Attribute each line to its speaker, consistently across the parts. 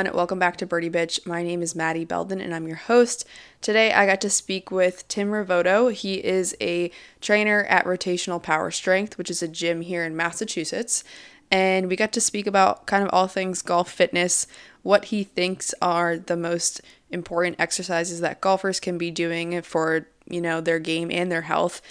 Speaker 1: Everyone. Welcome back to Birdie Bitch. My name is Maddy Belden, and I'm your host. Today, I got to speak with Tim Rivotto. He is a trainer at Rotational Power Strength, which is a gym here in Massachusetts. And we got to speak about kind of all things golf fitness, what he thinks are the most important exercises that golfers can be doing for, you know, their game and their health,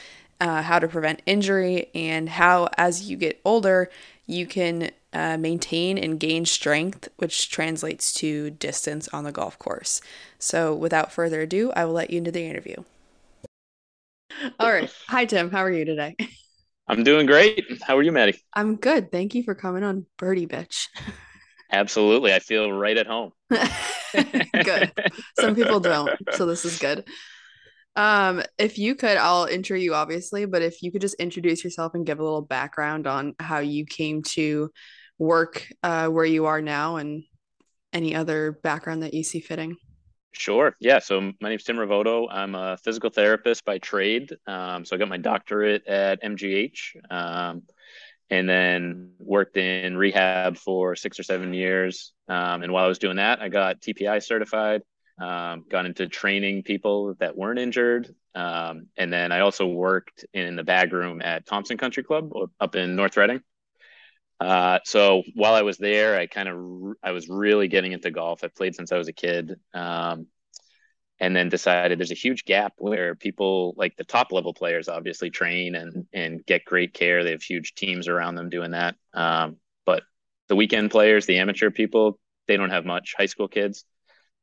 Speaker 1: uh, how to prevent injury, and how, as you get older, you can uh, maintain and gain strength, which translates to distance on the golf course. So, without further ado, I will let you into the interview. All right. Hi, Tim. How are you today?
Speaker 2: I'm doing great. How are you, Maddy?
Speaker 1: I'm good. Thank you for coming on Birdie Bitch.
Speaker 2: Absolutely. I feel right at home.
Speaker 1: good. Some people don't. So, this is good. Um, if you could, I'll intro you obviously, but if you could just introduce yourself and give a little background on how you came to work uh, where you are now and any other background that you see fitting.
Speaker 2: Sure. Yeah. So my name is Tim Rivotto. I'm a physical therapist by trade. Um, so I got my doctorate at MGH um, and then worked in rehab for six or seven years. Um, and while I was doing that, I got TPI certified, um, got into training people that weren't injured. Um, and then I also worked in the bag room at Thomson Country Club up in North Reading. Uh, so while I was there, I kind of I was really getting into golf. I played since I was a kid, um, and then decided there's a huge gap where people like the top level players obviously train and and get great care. They have huge teams around them doing that. Um, but the weekend players, the amateur people, they don't have much. High school kids.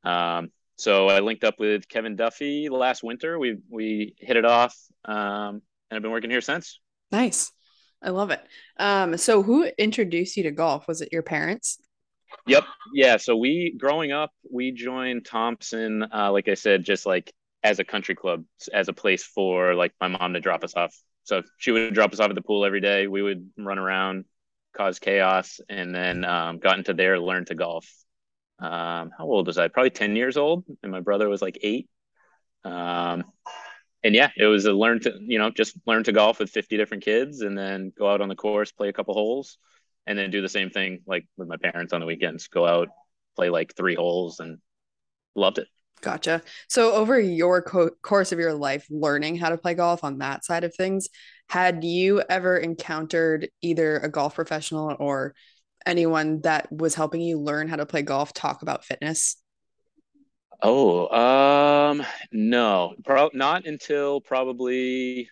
Speaker 2: Um, so I linked up with Kevin Duffy last winter. We we hit it off, um, and I've been working here since.
Speaker 1: Nice. I love it. Um, so who introduced you to golf? Was it your parents?
Speaker 2: Yep. Yeah. So we growing up, we joined Thomson, uh, like I said, just like as a country club, as a place for like my mom to drop us off. So she would drop us off at the pool every day. We would run around, cause chaos, and then um, got into there, learned to golf. Um, how old was I? Probably 10 years old. And my brother was like eight. Um, and yeah, it was a learn to, you know, just learn to golf with 50 different kids and then go out on the course, play a couple holes, and then do the same thing like with my parents on the weekends, go out, play like three holes and loved it.
Speaker 1: Gotcha. So, over your co- course of your life learning how to play golf on that side of things, had you ever encountered either a golf professional or anyone that was helping you learn how to play golf talk about fitness?
Speaker 2: Oh, um, no, pro- not until probably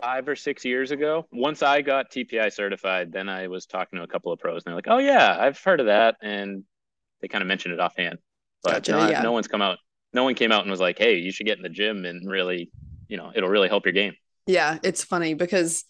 Speaker 2: five or six years ago. Once I got TPI certified, then I was talking to a couple of pros, and they're like, "Oh yeah, I've heard of that," and they kind of mentioned it offhand. But gotcha, not, yeah. no one's come out. No one came out and was like, "Hey, you should get in the gym and really, you know, it'll really help your game."
Speaker 1: Yeah, it's funny because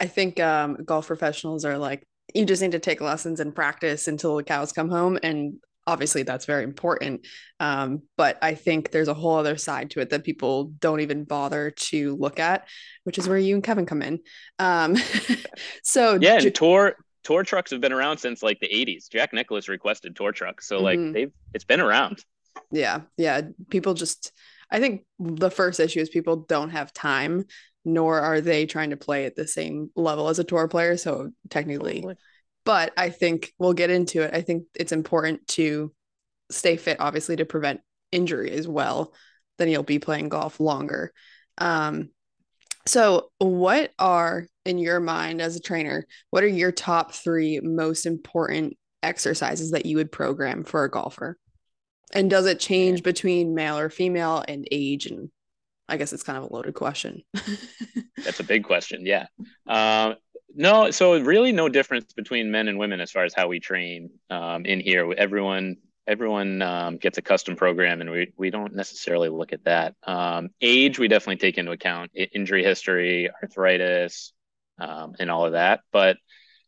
Speaker 1: I think um, golf professionals are like, you just need to take lessons and practice until the cows come home, and obviously that's very important um, but i think there's a whole other side to it that people don't even bother to look at which is where you and kevin come in. Um, so
Speaker 2: yeah and tour tour trucks have been around since like the 80s jack nicklaus requested tour trucks so like mm-hmm. they've it's been around.
Speaker 1: Yeah yeah people just i think the first issue is people don't have time nor are they trying to play at the same level as a tour player so technically totally but I think we'll get into it. I think it's important to stay fit, obviously, to prevent injury as well. Then you'll be playing golf longer. Um, so, what are, in your mind as a trainer, what are your top three most important exercises that you would program for a golfer? And does it change between male or female and age? And I guess it's kind of a loaded question.
Speaker 2: That's a big question. Yeah. Um, no, so really no difference between men and women as far as how we train um, in here. Everyone everyone um, gets a custom program, and we we don't necessarily look at that. Um, age we definitely take into account injury history, arthritis, um, and all of that. But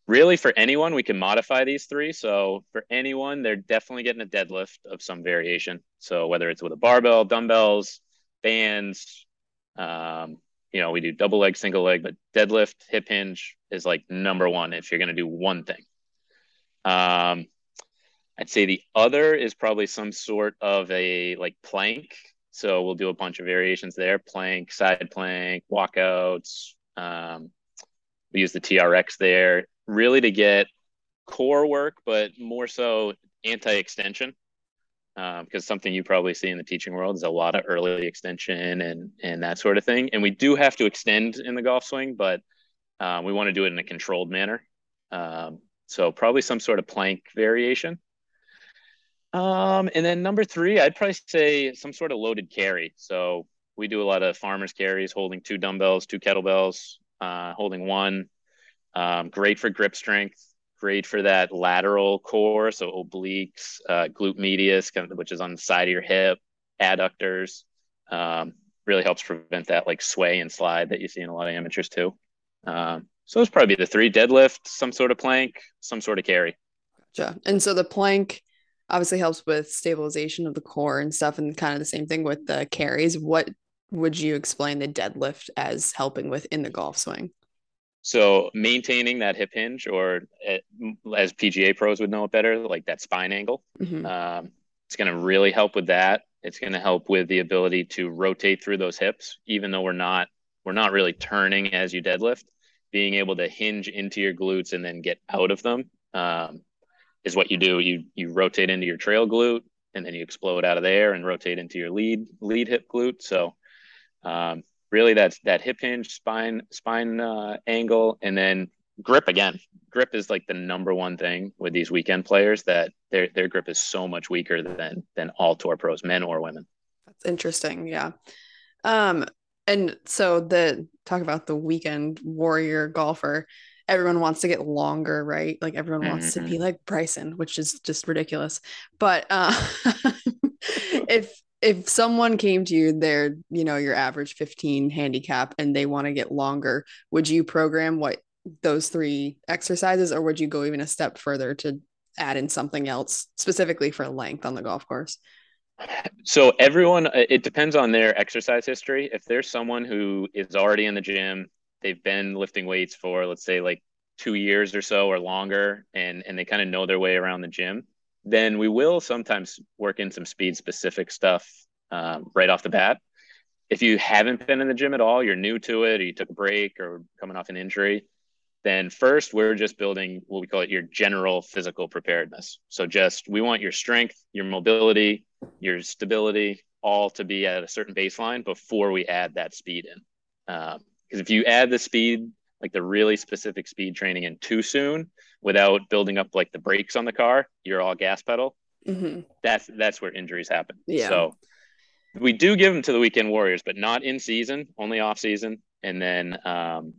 Speaker 2: really, for anyone, we can modify these three. So for anyone, they're definitely getting a deadlift of some variation. So whether it's with a barbell, dumbbells, bands. Um, you know, we do double leg, single leg, but deadlift, hip hinge is like number one if you're going to do one thing. Um, I'd say the other is probably some sort of a like plank. So we'll do a bunch of variations there plank, side plank, walkouts. Um, we use the TRX there really to get core work, but more so anti-extension. Um, because something you probably see in the teaching world is a lot of early extension and and that sort of thing. And we do have to extend in the golf swing, but um, we want to do it in a controlled manner. Um, so probably some sort of plank variation. Um, and then number three, I'd probably say some sort of loaded carry. So we do a lot of farmers carries, holding two dumbbells, two kettlebells, uh, holding one. Um, great for grip strength. Great for that lateral core, so obliques, uh, glute medius, kind of, which is on the side of your hip, adductors. Um, really helps prevent that like sway and slide that you see in a lot of amateurs too. Um, so it's probably the three: deadlift, some sort of plank, some sort of carry.
Speaker 1: Gotcha. And so the plank obviously helps with stabilization of the core and stuff, and kind of the same thing with the carries. What would you explain the deadlift as helping with in the golf swing?
Speaker 2: So maintaining that hip hinge, or eh, as PGA pros would know it better, like that spine angle, mm-hmm. um, it's going to really help with that. It's going to help with the ability to rotate through those hips, even though we're not we're not really turning as you deadlift. Being able to hinge into your glutes and then get out of them um, is what you do. You you rotate into your trail glute and then you explode out of there and rotate into your lead lead hip glute. So um, really that's that hip hinge spine spine uh, angle and then grip again. Grip is like the number one thing with these weekend players that their their grip is so much weaker than than all tour pros men or women.
Speaker 1: That's interesting yeah. Um and so the talk about the weekend warrior golfer. Everyone wants to get longer right? Like everyone mm-hmm. wants to be mm-hmm. like bryson which is just ridiculous. But uh if if someone came to you they're you know your average 15 handicap and they want to get longer would you program what those three exercises or would you go even a step further to add in something else specifically for length on the golf course?
Speaker 2: So everyone uh, it depends on their exercise history. If there's someone who is already in the gym they've been lifting weights for let's say like two years or so or longer and and they kind of know their way around the gym then we will sometimes work in some speed specific stuff um, right off the bat. If you haven't been in the gym at all, you're new to it, or you took a break or coming off an injury, then first we're just building what we call it your general physical preparedness. So just we want your strength, your mobility, your stability, all to be at a certain baseline before we add that speed in. Because um, if you add the speed, like the really specific speed training in too soon, without building up like the brakes on the car, you're all gas pedal. Mm-hmm. That's that's where injuries happen. Yeah. So we do give them to the weekend warriors, but not in season, only off season, and then um,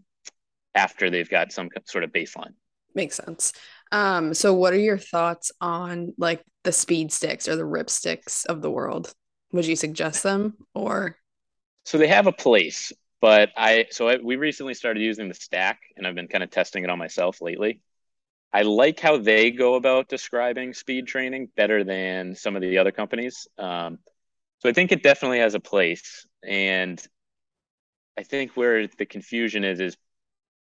Speaker 2: after they've got some sort of baseline.
Speaker 1: Makes sense. Um, so what are your thoughts on like the speed sticks or the rip sticks of the world? Would you suggest them or?
Speaker 2: So they have a place, but I so I, we recently started using the stack, and I've been kind of testing it on myself lately. I like how they go about describing speed training better than some of the other companies. Um, so I think it definitely has a place. And I think where the confusion is, is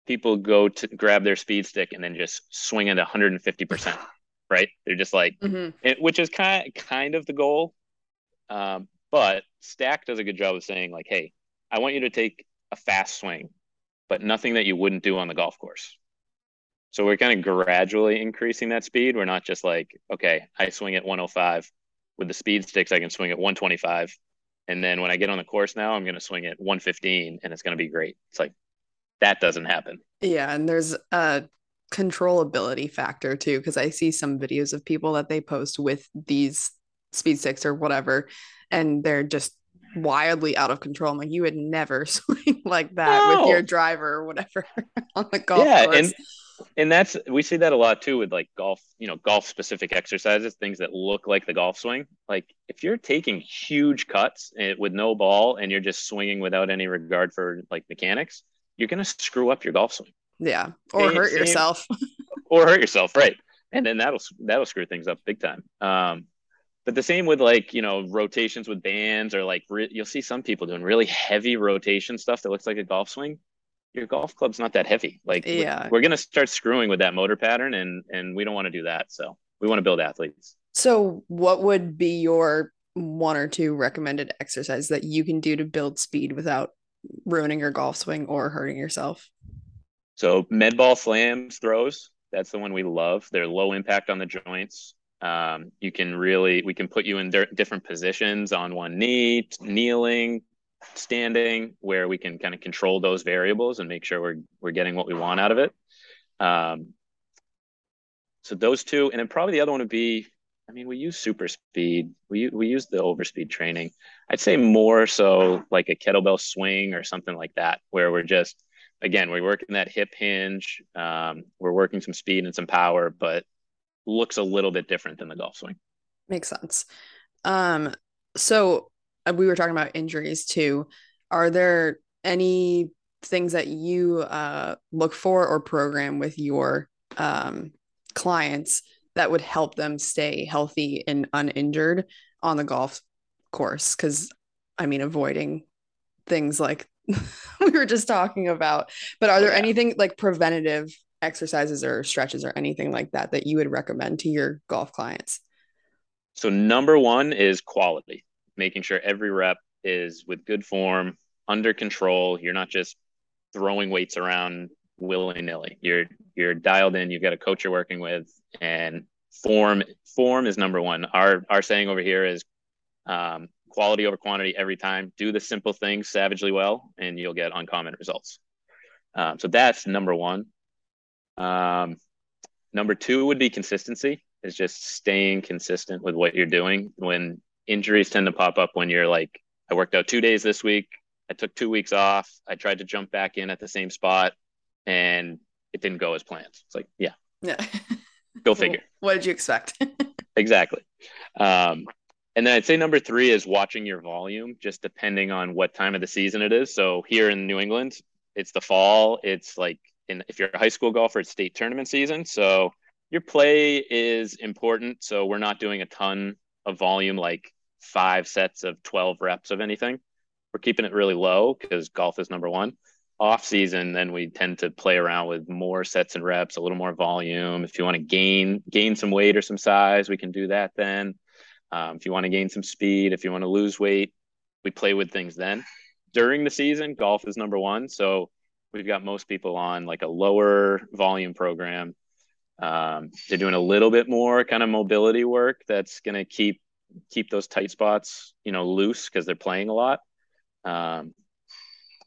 Speaker 2: people go to grab their speed stick and then just swing it 150%, right? They're just like, mm-hmm. it, which is kind, kind of the goal. Um, but Stack does a good job of saying, like, hey, I want you to take a fast swing, but nothing that you wouldn't do on the golf course. So we're kind of gradually increasing that speed. We're not just like, okay, I swing at 105 with the speed sticks. I can swing at 125, and then when I get on the course now, I'm going to swing at 115, and it's going to be great. It's like that doesn't happen.
Speaker 1: Yeah, and there's a controllability factor too, because I see some videos of people that they post with these speed sticks or whatever, and they're just wildly out of control. I'm like, you would never swing like that no. with your driver or whatever on the golf yeah, course.
Speaker 2: And- and that's we see that a lot too with like golf you know golf specific exercises things that look like the golf swing like if you're taking huge cuts eh, with no ball and you're just swinging without any regard for like mechanics you're going to screw up your golf swing
Speaker 1: yeah or hurt yourself
Speaker 2: or hurt yourself right and then that'll that'll screw things up big time um but the same with like you know rotations with bands or like re- you'll see some people doing really heavy rotation stuff that looks like a golf swing your golf club's not that heavy. Like yeah. we're, we're going to start screwing with that motor pattern and and we don't want to do that. So we want to build athletes.
Speaker 1: So what would be your one or two recommended exercises that you can do to build speed without ruining your golf swing or hurting yourself?
Speaker 2: So med ball slams throws That's the one we love. They're low impact on the joints. Um, you can really, we can put you in different positions on one knee, kneeling, standing, where we can kind of control those variables and make sure we're we're getting what we want out of it. Um, so those two, and then probably the other one would be, I mean, we use super speed. We we use the overspeed training. I'd say more so like a kettlebell swing or something like that, where we're just again we're working that hip hinge. Um, we're working some speed and some power, but looks a little bit different than the golf swing.
Speaker 1: Makes sense. Um, so uh, we were talking about injuries too. Are there any things that you uh, look for or program with your um, clients that would help them stay healthy and uninjured on the golf course? Because I mean, avoiding things like we were just talking about. But are there yeah. anything like preventative exercises or stretches or anything like that that you would recommend to your golf clients?
Speaker 2: So, number one is quality, making sure every rep is with good form, under control. You're not just throwing weights around willy nilly. You're you're dialed in. You've got a coach you're working with, and form form is number one. Our our saying over here is um, quality over quantity every time. Do the simple things savagely well, and you'll get uncommon results. Um, so that's number one. Um, number two would be consistency. Is just staying consistent with what you're doing. When injuries tend to pop up, when you're like, I worked out two days this week. I took two weeks off. I tried to jump back in at the same spot, and it didn't go as planned. It's like, yeah,
Speaker 1: yeah.
Speaker 2: Go figure.
Speaker 1: what did you expect?
Speaker 2: exactly. Um, and then I'd say number three is watching your volume, just depending on what time of the season it is. So here in New England, it's the fall. It's like in if you're a high school golfer, it's state tournament season. So your play is important. So we're not doing a ton of volume, like five sets of 12 reps of anything. We're keeping it really low because golf is number one. Off season, then we tend to play around with more sets and reps, a little more volume. If you want to gain gain some weight or some size, we can do that then. Um, if you want to gain some speed, if you want to lose weight, we play with things then. During the season, golf is number one. So we've got most people on like a lower volume program. Um, they're doing a little bit more kind of mobility work that's going to keep keep those tight spots, you know, loose because they're playing a lot. Um,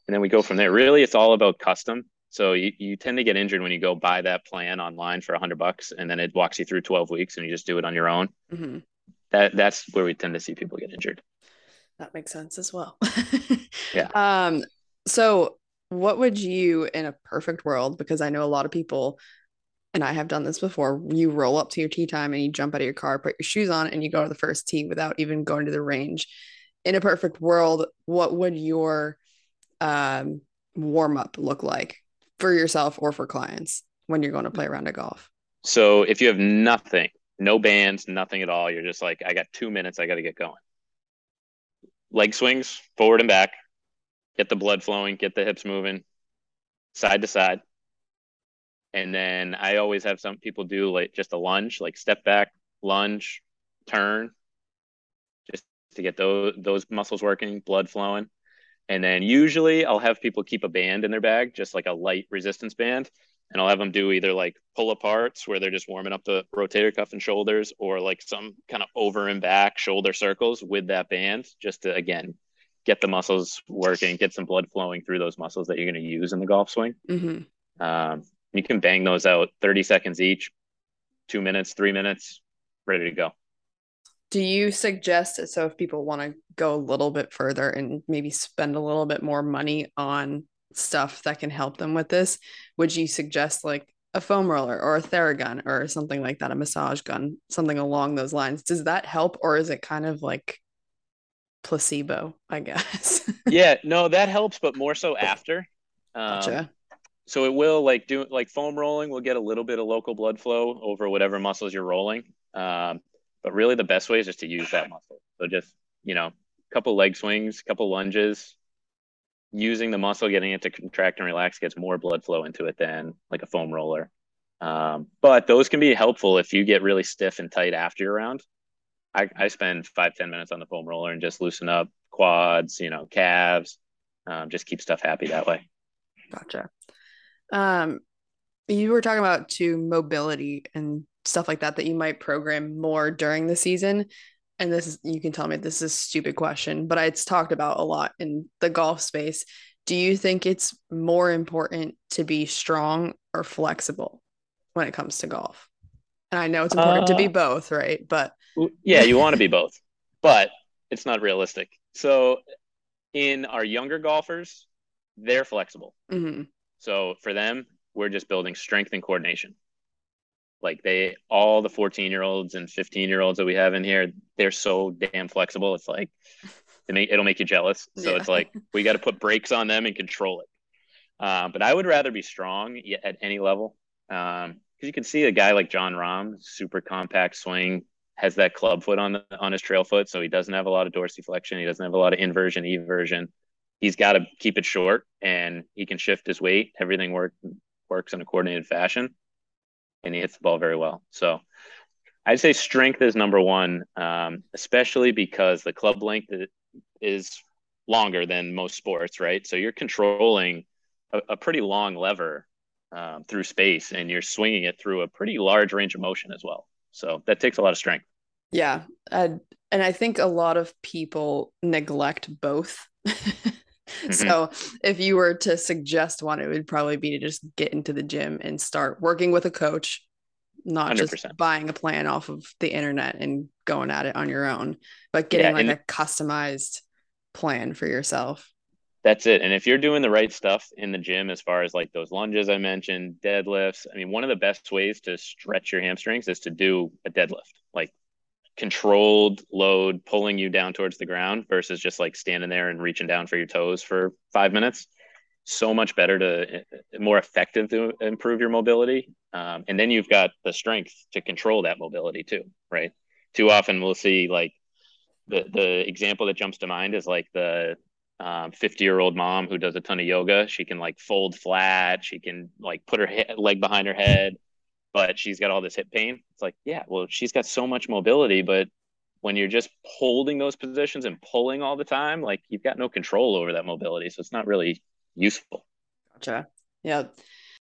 Speaker 2: and then we go from there. Really, it's all about custom. So you, you tend to get injured when you go buy that plan online for a hundred bucks, and then it walks you through twelve weeks, and you just do it on your own. Mm-hmm. That that's where we tend to see people get injured.
Speaker 1: That makes sense as well.
Speaker 2: yeah.
Speaker 1: Um. So what would you in a perfect world because i know a lot of people and i have done this before you roll up to your tee time and you jump out of your car put your shoes on and you go to the first tee without even going to the range. In a perfect world what would your um, warm up look like for yourself or for clients when you're going to play around a golf?
Speaker 2: So if you have nothing no bands nothing at all you're just like i got two minutes i got to get going. Leg swings forward and back get the blood flowing, get the hips moving side to side. And then I always have some people do like just a lunge, like step back, lunge, turn, just to get those those muscles working, blood flowing. And then usually I'll have people keep a band in their bag, just like a light resistance band. And I'll have them do either like pull aparts where they're just warming up the rotator cuff and shoulders, or like some kind of over and back shoulder circles with that band, just to again get the muscles working, get some blood flowing through those muscles that you're going to use in the golf swing. Mm-hmm. Um, you can bang those out 30 seconds each, two minutes, three minutes, ready to go.
Speaker 1: Do you suggest it so if people want to go a little bit further and maybe spend a little bit more money on stuff that can help them with this, would you suggest like a foam roller or a Theragun or something like that, a massage gun, something along those lines? Does that help or is it kind of like placebo, I guess.
Speaker 2: yeah, no, that helps, but more so after. Um, gotcha. So it will like do like foam rolling will get a little bit of local blood flow over whatever muscles you're rolling. Um, but really the best way is just to use that muscle. So just, you know, a couple leg swings, couple lunges, using the muscle, getting it to contract and relax gets more blood flow into it than like a foam roller. Um, but those can be helpful if you get really stiff and tight after your round. I, I spend five ten minutes on the foam roller and just loosen up quads, you know, calves, um, just keep stuff happy that way.
Speaker 1: Gotcha. Um, You were talking about to mobility and stuff like that that you might program more during the season. And this is you can tell me this is a stupid question, but it's talked about a lot in the golf space. Do you think it's more important to be strong or flexible when it comes to golf? And I know it's important uh, to be uh, both, right? But
Speaker 2: yeah, you want to be both, but it's not realistic. So in our younger golfers, they're flexible. Mm-hmm. So for them, we're just building strength and coordination. Like they, all the 14 year olds and 15 year olds that we have in here, they're so damn flexible. It's like, it it'll make you jealous. So yeah. it's like, we got to put brakes on them and control it. Uh, but I would rather be strong at any level. Um, because you can see a guy like Jon Rahm, super compact swing, has that club foot on on his trail foot, so he doesn't have a lot of dorsiflexion. He doesn't have a lot of inversion, eversion. He's got to keep it short, and he can shift his weight. Everything work, works in a coordinated fashion, and he hits the ball very well. So I'd say strength is number one, um, especially because the club length is longer than most sports, right? So you're controlling a, a pretty long lever um, through space, and you're swinging it through a pretty large range of motion as well. So that takes a lot of strength.
Speaker 1: Yeah. and I think a lot of people neglect both. mm-hmm. So if you were to suggest one, it would probably be to just get into the gym and start working with a coach, not 100%. just buying a plan off of the internet and going at it on your own, but getting yeah, like a customized plan for yourself.
Speaker 2: That's it. And if you're doing the right stuff in the gym, as far as like those lunges I mentioned, deadlifts, I mean, one of the best ways to stretch your hamstrings is to do a deadlift, like controlled load pulling you down towards the ground versus just like standing there and reaching down for your toes for five minutes. So much better to more effective to improve your mobility. Um, and then you've got the strength to control that mobility too, right? Too often we'll see like the the example that jumps to mind is like the 50 um, year old mom who does a ton of yoga. She can like fold flat. She can like put her he- leg behind her head, but she's got all this hip pain. It's like, yeah, well, she's got so much mobility, but when you're just holding those positions and pulling all the time, like you've got no control over that mobility. So it's not really useful.
Speaker 1: Gotcha. Yeah.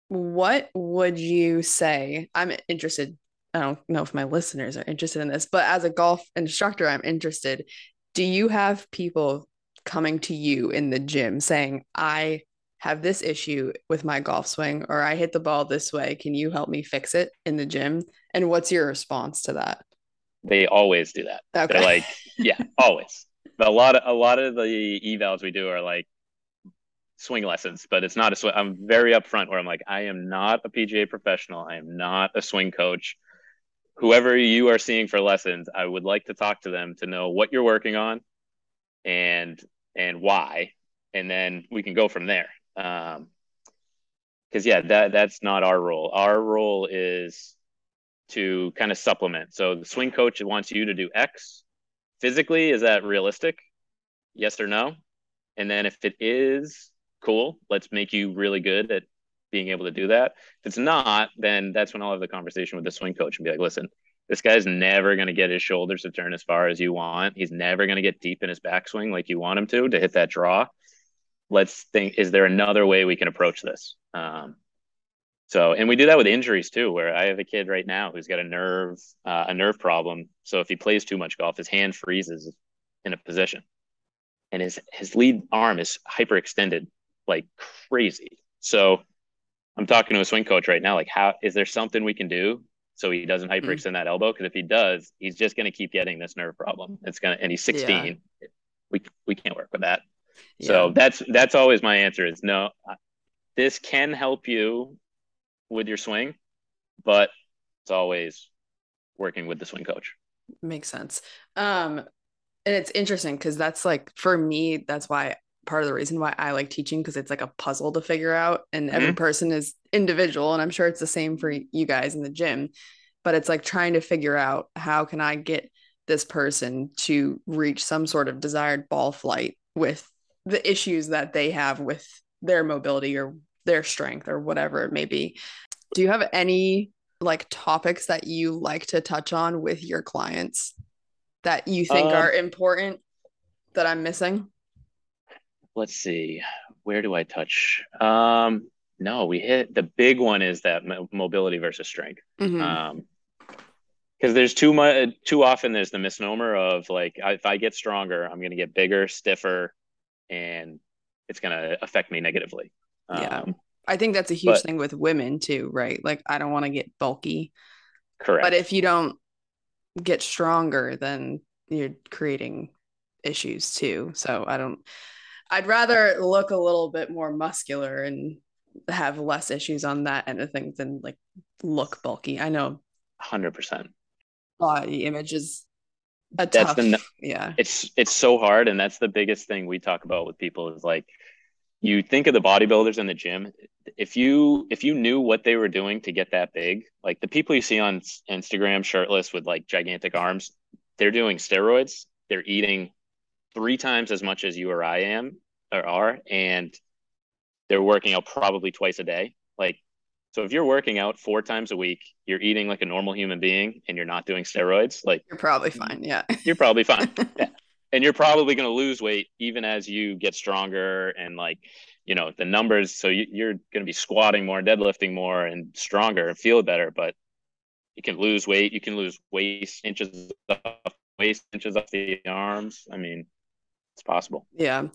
Speaker 1: What would you say? I'm interested. I don't know if my listeners are interested in this, but as a golf instructor, I'm interested. Do you have people coming to you in the gym saying, I have this issue with my golf swing, or I hit the ball this way. Can you help me fix it in the gym? And what's your response to that?
Speaker 2: They always do that. Okay. They're like, yeah, always. But a lot of a lot of the evals we do are like swing lessons, but it's not a swing. I'm very upfront where I'm like, I am not a PGA professional. I am not a swing coach. Whoever you are seeing for lessons, I would like to talk to them to know what you're working on and and why, and then we can go from there. Um, because yeah, that that's not our role. Our role is to kind of supplement. So the swing coach wants you to do X. Physically, is that realistic? Yes or no? And then if it is, cool. Let's make you really good at being able to do that. If it's not, then that's when I'll have the conversation with the swing coach and be like, listen, this guy's never going to get his shoulders to turn as far as you want. He's never going to get deep in his backswing like you want him to to hit that draw. Let's think: is there another way we can approach this? Um, so, and we do that with injuries too. Where I have a kid right now who's got a nerve uh, a nerve problem. So if he plays too much golf, his hand freezes in a position, and his his lead arm is hyperextended like crazy. So I'm talking to a swing coach right now. Like, how is there something we can do so he doesn't hyperextend mm-hmm. that elbow. Because if he does, he's just going to keep getting this nerve problem. It's gonna, and he's 16. Yeah. We we can't work with that. Yeah. So that's that's always my answer is no. This can help you with your swing, but it's always working with the swing coach.
Speaker 1: Makes sense. Um, and it's interesting because that's like for me, that's why part of the reason why I like teaching because it's like a puzzle to figure out, and mm-hmm. every person is individual, and I'm sure it's the same for you guys in the gym. But it's like trying to figure out how can I get this person to reach some sort of desired ball flight with the issues that they have with their mobility or their strength or whatever it may be. Do you have any like topics that you like to touch on with your clients that you think um, are important that I'm missing?
Speaker 2: Let's see, where do I touch? Um, no, we hit the big one is that mobility versus strength. Mm-hmm. Um, because there's too much too often there's the misnomer of like if i get stronger i'm going to get bigger stiffer and it's going to affect me negatively
Speaker 1: yeah um, i think that's a huge but, thing with women too right like i don't want to get bulky
Speaker 2: correct
Speaker 1: but if you don't get stronger then you're creating issues too so i don't i'd rather look a little bit more muscular and have less issues on that end of things than like look bulky. I know
Speaker 2: 100%
Speaker 1: body image is a that's tough, the yeah.
Speaker 2: it's it's so hard and that's the biggest thing we talk about with people is like you think of the bodybuilders in the gym if you if you knew what they were doing to get that big like the people you see on instagram shirtless with like gigantic arms they're doing steroids they're eating three times as much as you or i am or are and they're working out probably twice a day like so if you're working out four times a week, you're eating like a normal human being and you're not doing steroids, like
Speaker 1: you're probably fine. Yeah.
Speaker 2: You're probably fine. yeah. And you're probably going to lose weight even as you get stronger and like, you know, the numbers. So you, you're going to be squatting more, deadlifting more and stronger and feel better, but you can lose weight. You can lose waist inches off waist inches off the arms. I mean, it's possible.
Speaker 1: Yeah.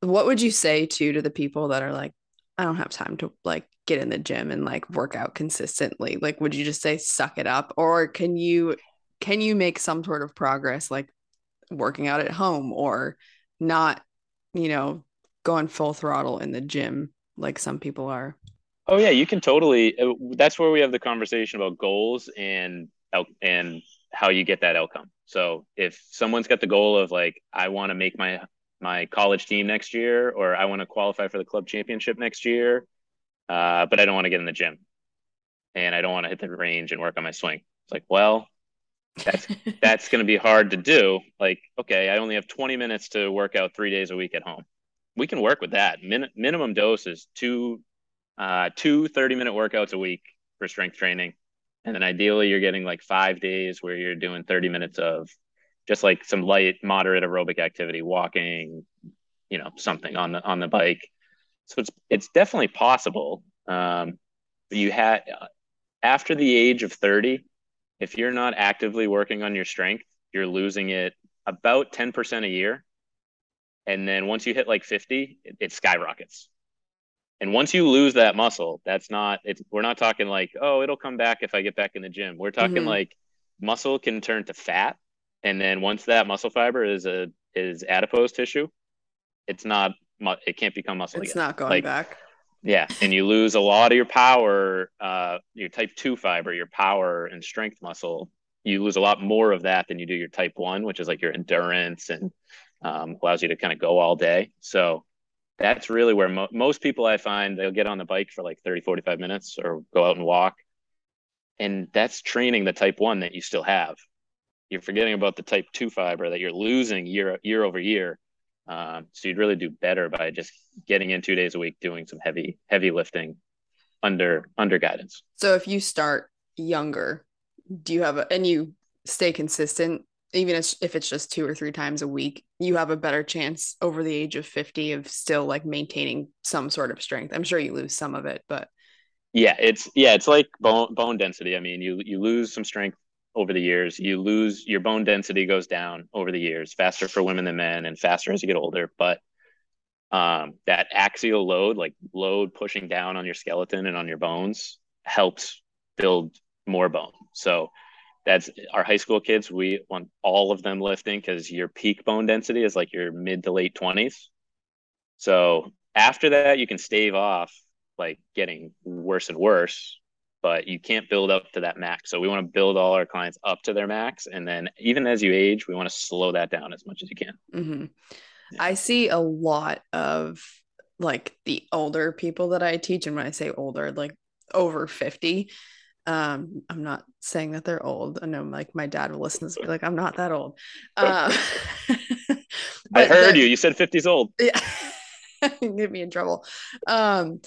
Speaker 1: What would you say to to the people that are like, I don't have time to like get in the gym and like work out consistently like would you just say suck it up or can you can you make some sort of progress like working out at home or not you know going full throttle in the gym like some people are
Speaker 2: oh yeah you can totally uh, that's where we have the conversation about goals and and how you get that outcome so if someone's got the goal of like i want to make my my college team next year or i want to qualify for the club championship next year uh, but I don't want to get in the gym and I don't want to hit the range and work on my swing. It's like, well, that's that's going to be hard to do. Like, okay, I only have 20 minutes to work out three days a week at home. We can work with that. Min- minimum dose is two, uh, two 30 minute workouts a week for strength training. And then ideally you're getting like five days where you're doing 30 minutes of just like some light, moderate aerobic activity, walking, you know, something on the, on the bike so it's it's definitely possible. Um, you had after the age of 30, if you're not actively working on your strength, you're losing it about 10% a year. And then once you hit like 50, it, it skyrockets. And once you lose that muscle, that's not it's we're not talking like, oh, it'll come back if I get back in the gym. We're talking mm-hmm. like muscle can turn to fat. And then once that muscle fiber is a is adipose tissue, it's not it can't become muscle. Again.
Speaker 1: It's
Speaker 2: again.
Speaker 1: not going like, back.
Speaker 2: Yeah, and you lose a lot of your power, uh, your type two fiber, your power and strength muscle. You lose a lot more of that than you do your type one, which is like your endurance and um, allows you to kind of go all day. So that's really where mo- most people I find they'll get on the bike for like 30, 45 minutes or go out and walk. And that's training the type one that you still have. You're forgetting about the type two fiber that you're losing year year over year um, so you'd really do better by just getting in two days a week, doing some heavy, heavy lifting under under guidance.
Speaker 1: So if you start younger, do you have a and you stay consistent, even if it's just two or three times a week, you have a better chance over the age of 50 of still like maintaining some sort of strength. I'm sure you lose some of it, but
Speaker 2: yeah, it's yeah, it's like bone bone density. I mean, you you lose some strength over the years. You lose your bone density goes down over the years, faster for women than men, and faster as you get older. But um, that axial load, like load pushing down on your skeleton and on your bones, helps build more bone. So that's our high school kids. We want all of them lifting because your peak bone density is like your mid to late twenties. So after that, you can stave off like getting worse and worse but you can't build up to that max. So we want to build all our clients up to their max. And then even as you age, we want to slow that down as much as you can.
Speaker 1: Mm-hmm. Yeah. I see a lot of like the older people that I teach. And when I say older, like over 50, um, I'm not saying that they're old. I know like my dad will listen to this be like, I'm not that old. Uh,
Speaker 2: I heard you. You said 50's old.
Speaker 1: Yeah. Get me in trouble. Um,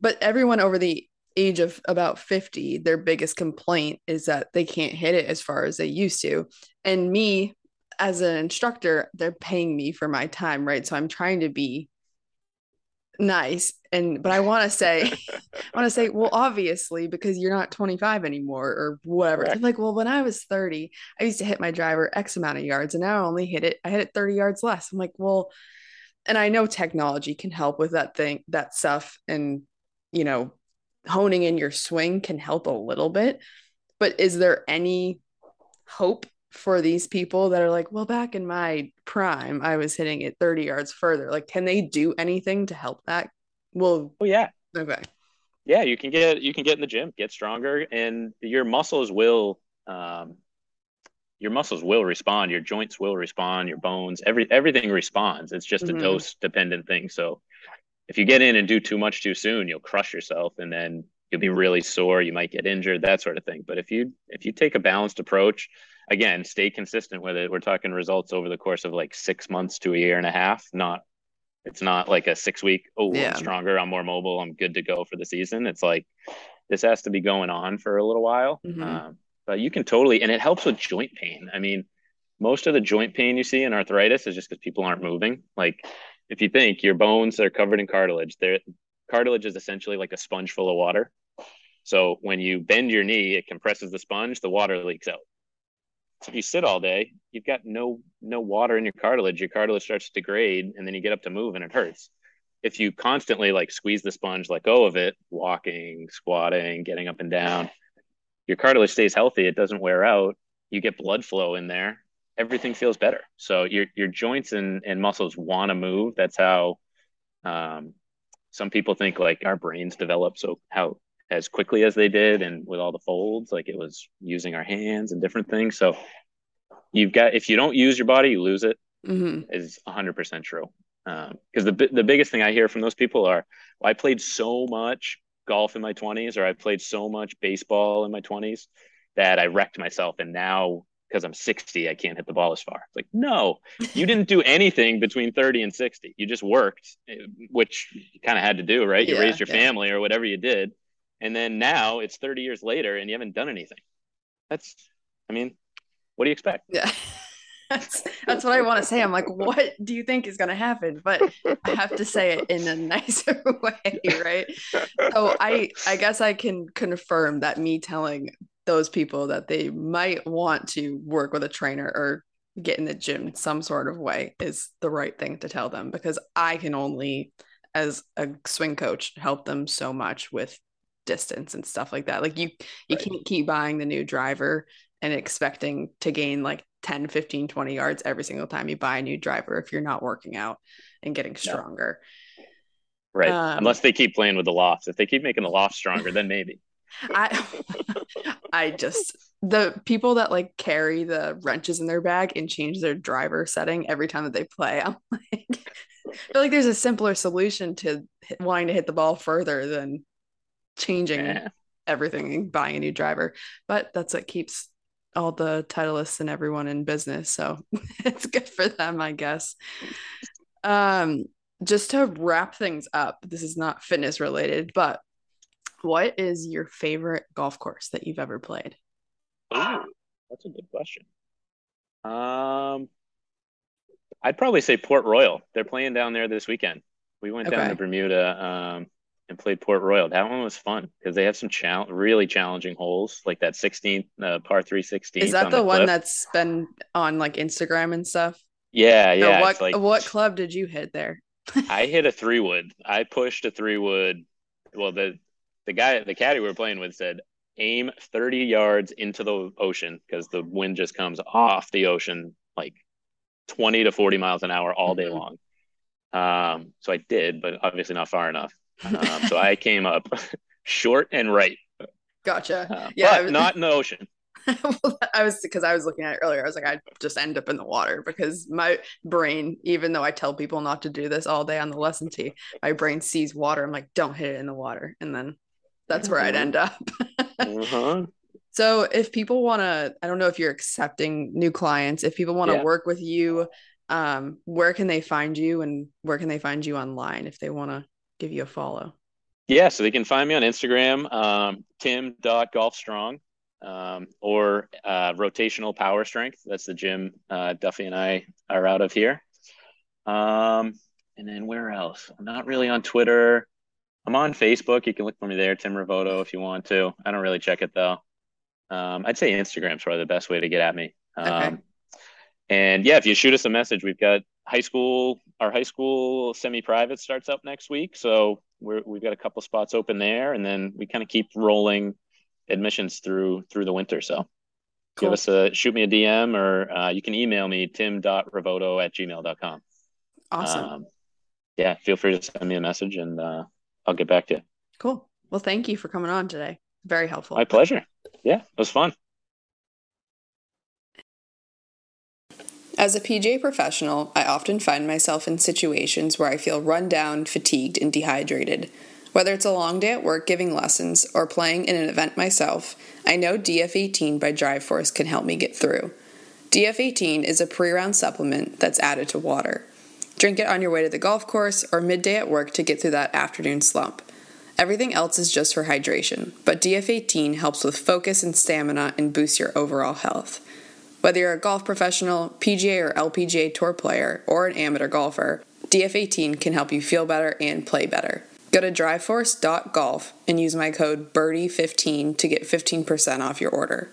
Speaker 1: but everyone over the age of about 50, their biggest complaint is that they can't hit it as far as they used to. And me, as an instructor, they're paying me for my time, right? So I'm trying to be nice. And but I want to say, I want to say, well, obviously, because you're not 25 anymore or whatever. They're like, well, when I was 30, I used to hit my driver X amount of yards, and now I only hit it. I hit it 30 yards less. I'm like, well, and I know technology can help with that thing, that stuff, and you know, honing in your swing can help a little bit. But is there any hope for these people that are like, well, back in my prime, I was hitting it 30 yards further. Like, can they do anything to help that? Well,
Speaker 2: oh yeah.
Speaker 1: Okay.
Speaker 2: Yeah, you can get you can get in the gym, get stronger, and your muscles will um, your muscles will respond, your joints will respond, your bones, every everything responds. It's just mm-hmm. a dose dependent thing. So if you get in and do too much too soon, you'll crush yourself and then you'll be really sore, you might get injured, that sort of thing. But if you if you take a balanced approach, again, stay consistent with it. We're talking results over the course of like six months to a year and a half. Not, it's not like a six week. Oh, yeah. I'm stronger. I'm more mobile. I'm good to go for the season. It's like this has to be going on for a little while. Mm-hmm. Um, but you can totally, and it helps with joint pain. I mean, most of the joint pain you see in arthritis is just because people aren't moving. Like, if you think your bones are covered in cartilage, there cartilage is essentially like a sponge full of water. So when you bend your knee, it compresses the sponge, the water leaks out. If you sit all day, you've got no no water in your cartilage. Your cartilage starts to degrade, and then you get up to move, and it hurts. If you constantly like squeeze the sponge, let go of it, walking, squatting, getting up and down, your cartilage stays healthy. It doesn't wear out. You get blood flow in there. Everything feels better. So your your joints and, and muscles want to move. That's how um, some people think like our brains develop so how as quickly as they did and with all the folds like it was using our hands and different things. So you've got if you don't use your body you lose it mm-hmm. is 100% true. Because um, the, the biggest thing i hear from those people are well, i played so much golf in my 20s or i played so much baseball in my 20s that i wrecked myself. And now because i'm 60 i can't hit the ball as far. It's like no you didn't do anything between 30 and 60 you just worked eh, which you kind of had to do right? You yeah, raised your yeah. family or whatever you did and then now it's 30 years later and you haven't done anything. That's i mean what do you expect?
Speaker 1: Yeah. That's, that's what i want to say. I'm like what do you think is going to happen? But i have to say it in a nicer way right? So i i guess i can confirm that me telling those people that they might want to work with a trainer or get in the gym some sort of way is the right thing to tell them because i can only as a swing coach help them so much with distance and stuff like that. Like you you right. can't keep buying the new driver and expecting to gain like 10, 15, 20 yards every single time you buy a new driver if you're not working out and getting stronger.
Speaker 2: Right. Um, Unless they keep playing with the lofts. If they keep making the loft stronger, then maybe.
Speaker 1: I I just the people that like carry the wrenches in their bag and change their driver setting every time that they play. I'm like I feel like there's a simpler solution to wanting to hit the ball further than changing yeah. everything and buying a new driver. But that's what keeps all the titleists and everyone in business. So it's good for them, I guess. Um, just to wrap things up, this is not fitness related, but what is your favorite golf course that you've ever played?
Speaker 2: Ooh, that's a good question. Um, I'd probably say Port Royal. They're playing down there this weekend. We went okay. down to Bermuda. Um, and played Port Royal. That one was fun because they have some chal- really challenging holes, like that 16th uh, par 316.
Speaker 1: Is that the, the one that's been on like Instagram and stuff?
Speaker 2: Yeah, yeah.
Speaker 1: What like, what club did you hit there?
Speaker 2: I hit a three wood. I pushed a three wood. Well, the the guy, the caddy we were playing with said, aim 30 yards into the ocean because the wind just comes off the ocean like 20 to 40 miles an hour all day mm-hmm. long. Um, so I did, but obviously not far enough. Um, so I came up short and right.
Speaker 1: Gotcha.
Speaker 2: Uh, yeah, was, not in the ocean.
Speaker 1: well, I was because I was looking at it earlier. I was like, I just end up in the water because my brain, even though I tell people not to do this all day on the lesson tee, my brain sees water. I'm like, don't hit it in the water, and then that's where I'd end up. uh-huh. So if people want to, I don't know if you're accepting new clients. If people want to yeah. work with you, um, where can they find you, and where can they find you online if they want to give you a follow?
Speaker 2: Yeah, so they can find me on Instagram, um, tim.golfstrong, um, or uh, rotational power strength. That's the gym uh, Duffy and I are out of here. Um, and then where else? I'm not really on Twitter. I'm on Facebook. You can look for me there, Tim Rivotto, if you want to. I don't really check it though. Um, I'd say Instagram's probably the best way to get at me. Um, okay. And yeah, if you shoot us a message, we've got high school. Our high school semi-private starts up next week, so we're, we've got a couple spots open there, and then we kind of keep rolling admissions through through the winter. So cool. give us a shoot me a DM, or uh, you can email me tim.rivotto at gmail.com.
Speaker 1: Awesome. Um,
Speaker 2: yeah, feel free to send me a message, and uh, I'll get back to you.
Speaker 1: Cool. Well, thank you for coming on today. Very helpful.
Speaker 2: My pleasure. Yeah, it was fun.
Speaker 1: As a PGA professional, I often find myself in situations where I feel run down, fatigued, and dehydrated. Whether it's a long day at work giving lessons or playing in an event myself, I know DF18 by Driveforce can help me get through. DF18 is a pre round supplement that's added to water. Drink it on your way to the golf course or midday at work to get through that afternoon slump. Everything else is just for hydration, but DF18 helps with focus and stamina and boosts your overall health. Whether you're a golf professional, PGA or LPGA tour player, or an amateur golfer, DF18 can help you feel better and play better. Go to driveforce.golf and use my code BIRDIE15 to get 15% off your order.